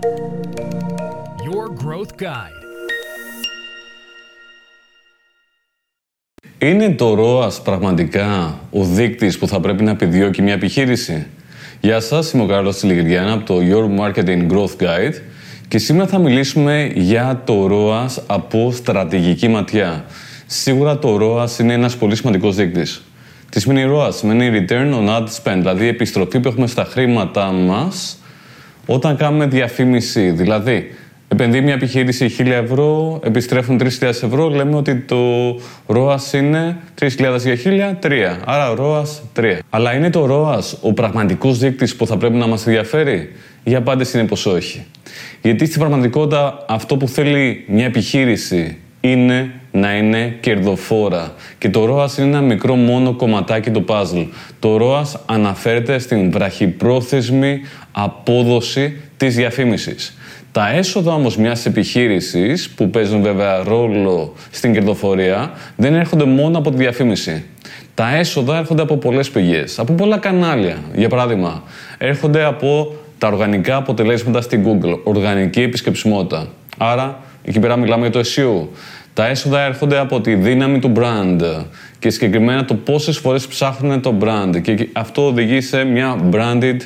Your Growth Guide. Είναι το ROAS πραγματικά ο δείκτης που θα πρέπει να επιδιώκει μια επιχείρηση; Γεια σας, είμαι ο Κάρλος Τηλιγυριάννα από το Your Marketing Growth Guide και σήμερα θα μιλήσουμε για το ROAS από στρατηγική ματιά. Σίγουρα το ROAS είναι ένας πολύ σημαντικός δείκτης. Τι σημαίνει ROAS, σημαίνει Return on Ad Spend, δηλαδή επιστροφή που έχουμε στα χρήματά μας όταν κάνουμε διαφήμιση. Δηλαδή, επενδύει μια επιχείρηση 1000 ευρώ, επιστρέφουν 3.000 ευρώ, λέμε ότι το ROAS είναι 3.000 για 1.000, 3. Άρα ROAS 3. Αλλά είναι το ROAS ο πραγματικός δείκτης που θα πρέπει να μας ενδιαφέρει; Η απάντηση είναι πως όχι. Γιατί στην πραγματικότητα αυτό που θέλει μια επιχείρηση είναι να είναι κερδοφόρα. Και το ROAS είναι ένα μικρό μόνο κομματάκι του puzzle. Το ROAS αναφέρεται στην βραχυπρόθεσμη απόδοση της διαφήμισης. Τα έσοδα όμως μιας επιχείρησης, που παίζουν βέβαια ρόλο στην κερδοφορία, δεν έρχονται μόνο από τη διαφήμιση. Τα έσοδα έρχονται από πολλές πηγές, από πολλά κανάλια. Για παράδειγμα, έρχονται από τα οργανικά αποτελέσματα στην Google, οργανική επισκεψιμότητα. Άρα, εκεί πέρα μιλάμε για το SEO. Τα έσοδα έρχονται από τη δύναμη του brand και συγκεκριμένα το πόσες φορές ψάχνουν το brand και αυτό οδηγεί σε μια branded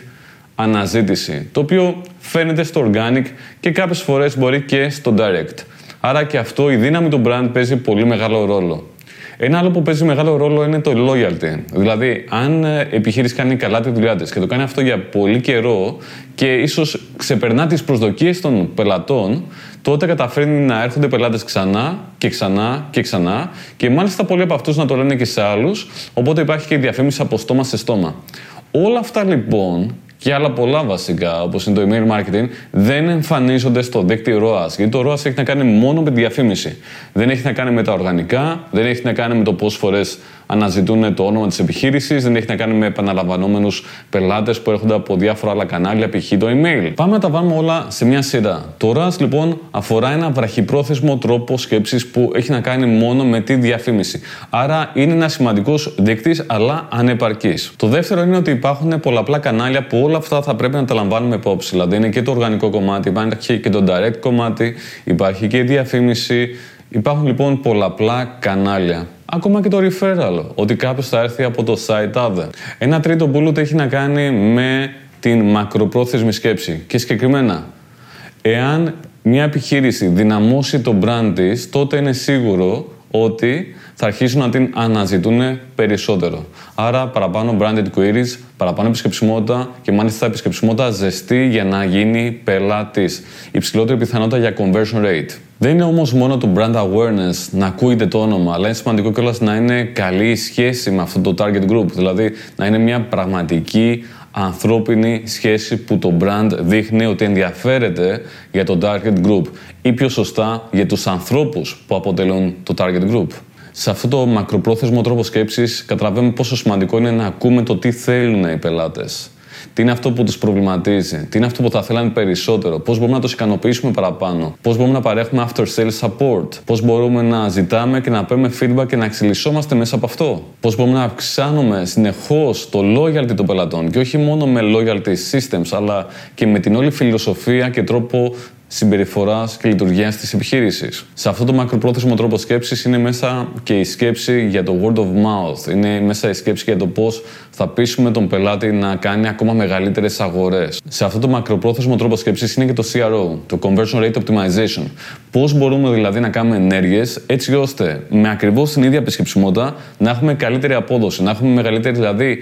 αναζήτηση, το οποίο φαίνεται στο organic και κάποιες φορές μπορεί και στο direct. Άρα και αυτό η δύναμη του brand παίζει πολύ μεγάλο ρόλο. Ένα άλλο που παίζει μεγάλο ρόλο είναι το loyalty. Δηλαδή, αν ε, επιχείρηση κάνει καλά τη δουλειά της και το κάνει αυτό για πολύ καιρό και ίσως ξεπερνά τις προσδοκίες των πελατών, τότε καταφέρνει να έρχονται πελάτες ξανά και ξανά και ξανά και μάλιστα πολλοί από αυτούς να το λένε και σε άλλους. Οπότε υπάρχει και η διαφήμιση από στόμα σε στόμα. Όλα αυτά λοιπόν και άλλα πολλά βασικά, όπως είναι το email marketing, δεν εμφανίζονται στο δίκτυο ROAS. Γιατί το ROAS έχει να κάνει μόνο με τη διαφήμιση. Δεν έχει να κάνει με τα οργανικά, δεν έχει να κάνει με το πόσε φορές αναζητούν το όνομα της επιχείρησης, δεν έχει να κάνει με επαναλαμβανόμενους πελάτες που έρχονται από διάφορα άλλα κανάλια, π.χ. το email. Πάμε να τα βάλουμε όλα σε μια σειρά. Το ROAS λοιπόν αφορά ένα βραχυπρόθεσμο τρόπο σκέψης που έχει να κάνει μόνο με τη διαφήμιση. Άρα είναι ένας σημαντικός δείκτης, αλλά ανεπαρκής. Το δεύτερο είναι ότι υπάρχουν πολλαπλά κανάλια που όλα αυτά θα πρέπει να τα λαμβάνουμε υπόψη. Δηλαδή είναι και το οργανικό κομμάτι, υπάρχει και το direct κομμάτι, υπάρχει και η διαφήμιση. Υπάρχουν λοιπόν πολλαπλά κανάλια. Ακόμα και το referral, ότι κάποιος θα έρθει από το site other. Ένα τρίτο bullet έχει να κάνει με την μακροπρόθεσμη σκέψη. Και συγκεκριμένα, εάν μια επιχείρηση δυναμώσει το brand της, τότε είναι σίγουρο ότι θα αρχίσουν να την αναζητούν περισσότερο. Άρα παραπάνω branded queries, παραπάνω επισκεψιμότητα και μάλιστα επισκεψιμότητα ζεστή για να γίνει πελάτης. Υψηλότερη πιθανότητα για conversion rate. Δεν είναι όμως μόνο το brand awareness να ακούγεται το όνομα, αλλά είναι σημαντικό κιόλας να είναι καλή η σχέση με αυτό το target group. Δηλαδή να είναι μια πραγματική ανθρώπινη σχέση που το brand δείχνει ότι ενδιαφέρεται για το target group ή πιο σωστά για τους ανθρώπους που αποτελούν το target group. Σε αυτό το μακροπρόθεσμο τρόπο σκέψης καταλαβαίνουμε πόσο σημαντικό είναι να ακούμε το τι θέλουν οι πελάτες. Τι είναι αυτό που τους προβληματίζει, τι είναι αυτό που θα θέλανε περισσότερο, πώς μπορούμε να τους ικανοποιήσουμε παραπάνω, πώς μπορούμε να παρέχουμε after sales support, πώς μπορούμε να ζητάμε και να παίρνουμε feedback και να εξελισσόμαστε μέσα από αυτό, πώς μπορούμε να αυξάνουμε συνεχώς το loyalty των πελατών; Και όχι μόνο με loyalty systems, αλλά και με την όλη φιλοσοφία και τρόπο συμπεριφοράς και λειτουργίας της επιχείρησης. Σε αυτό το μακροπρόθεσμο τρόπο σκέψης είναι μέσα και η σκέψη για το word of mouth. Είναι μέσα η σκέψη για το πώς θα πείσουμε τον πελάτη να κάνει ακόμα μεγαλύτερες αγορές. Σε αυτό το μακροπρόθεσμο τρόπο σκέψης είναι και το CRO, το Conversion Rate Optimization. Πώς μπορούμε δηλαδή να κάνουμε ενέργειες έτσι ώστε με ακριβώς την ίδια επισκεψιμότητα να έχουμε καλύτερη απόδοση, να έχουμε μεγαλύτερη δηλαδή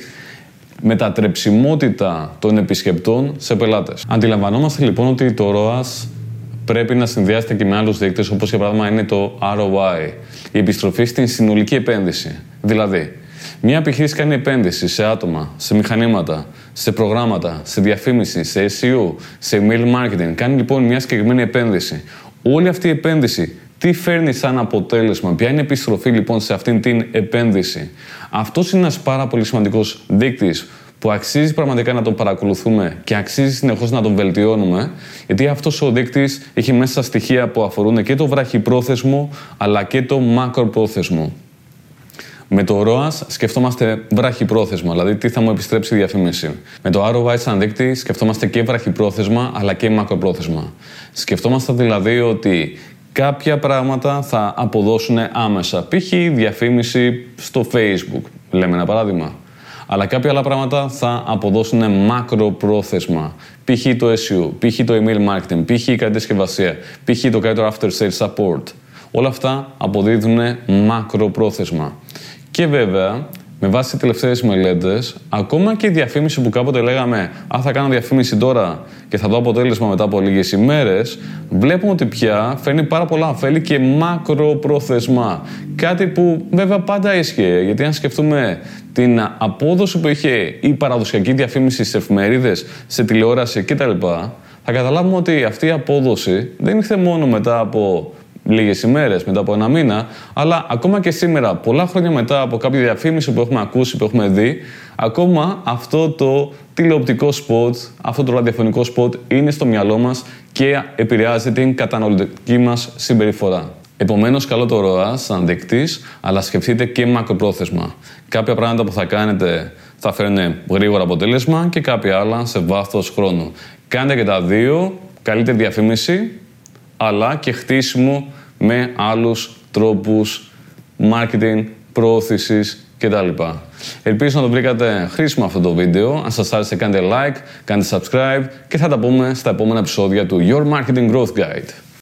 μετατρεψιμότητα των επισκεπτών σε πελάτες. Αντιλαμβανόμαστε λοιπόν ότι το ROAS πρέπει να συνδυάζεται και με άλλους δείκτες, όπως για παράδειγμα είναι το ROI, η επιστροφή στην συνολική επένδυση. Δηλαδή, μια επιχείρηση κάνει επένδυση σε άτομα, σε μηχανήματα, σε προγράμματα, σε διαφήμιση, σε SEO, σε email marketing. Κάνει λοιπόν μια συγκεκριμένη επένδυση. Όλη αυτή η επένδυση τι φέρνει σαν αποτέλεσμα, ποια είναι η επιστροφή λοιπόν σε αυτήν την επένδυση. Αυτός είναι ένας πάρα πολύ σημαντικός δείκτης που αξίζει πραγματικά να τον παρακολουθούμε και αξίζει συνεχώς να τον βελτιώνουμε, γιατί αυτός ο δείκτης έχει μέσα στοιχεία που αφορούν και το βραχυπρόθεσμο αλλά και το μακροπρόθεσμο. Με το ROAS σκεφτόμαστε βραχυπρόθεσμα, δηλαδή τι θα μου επιστρέψει η διαφήμιση. Με το ROI σαν δείκτη σκεφτόμαστε και βραχυπρόθεσμα αλλά και μακροπρόθεσμα. Σκεφτόμαστε δηλαδή ότι κάποια πράγματα θα αποδώσουν άμεσα. Π.χ. διαφήμιση στο Facebook, λέμε ένα παράδειγμα. Αλλά κάποια άλλα πράγματα θα αποδώσουν μακροπρόθεσμα. Π.χ. το SEO, π.χ. το email marketing, π.χ. η καλή συσκευασία, π.χ. το καλύτερο after sales support. Όλα αυτά αποδίδουν μακροπρόθεσμα. Και βέβαια, με βάση τις τελευταίες μελέτες, ακόμα και η διαφήμιση που κάποτε λέγαμε Α, θα κάνω διαφήμιση τώρα και θα δω αποτέλεσμα μετά από λίγες ημέρες, βλέπουμε ότι πια φέρνει πάρα πολλά ωφέλη και μακροπρόθεσμα. Κάτι που βέβαια πάντα ίσχυε, γιατί αν σκεφτούμε την απόδοση που είχε η παραδοσιακή διαφήμιση σε εφημερίδες, σε τηλεόραση κτλ., θα καταλάβουμε ότι αυτή η απόδοση δεν ήρθε μόνο μετά από λίγες ημέρες, μετά από ένα μήνα, αλλά ακόμα και σήμερα, πολλά χρόνια μετά από κάποια διαφήμιση που έχουμε ακούσει, που έχουμε δει, ακόμα αυτό το τηλεοπτικό σποτ, αυτό το ραδιοφωνικό σποτ είναι στο μυαλό μας και επηρεάζει την καταναλωτική μας συμπεριφορά. Επομένως, καλό το ROAS σαν δεκτή, αλλά σκεφτείτε και μακροπρόθεσμα. Κάποια πράγματα που θα κάνετε θα φέρουν γρήγορα αποτέλεσμα και κάποια άλλα σε βάθος χρόνου. Κάντε και τα δύο, καλύτερη διαφήμιση αλλά και χτίσιμο με άλλους τρόπους marketing, προώθησης κτλ. Ελπίζω να το βρήκατε χρήσιμο αυτό το βίντεο. Αν σας άρεσε κάντε like, κάντε subscribe και θα τα πούμε στα επόμενα επεισόδια του Your Marketing Growth Guide.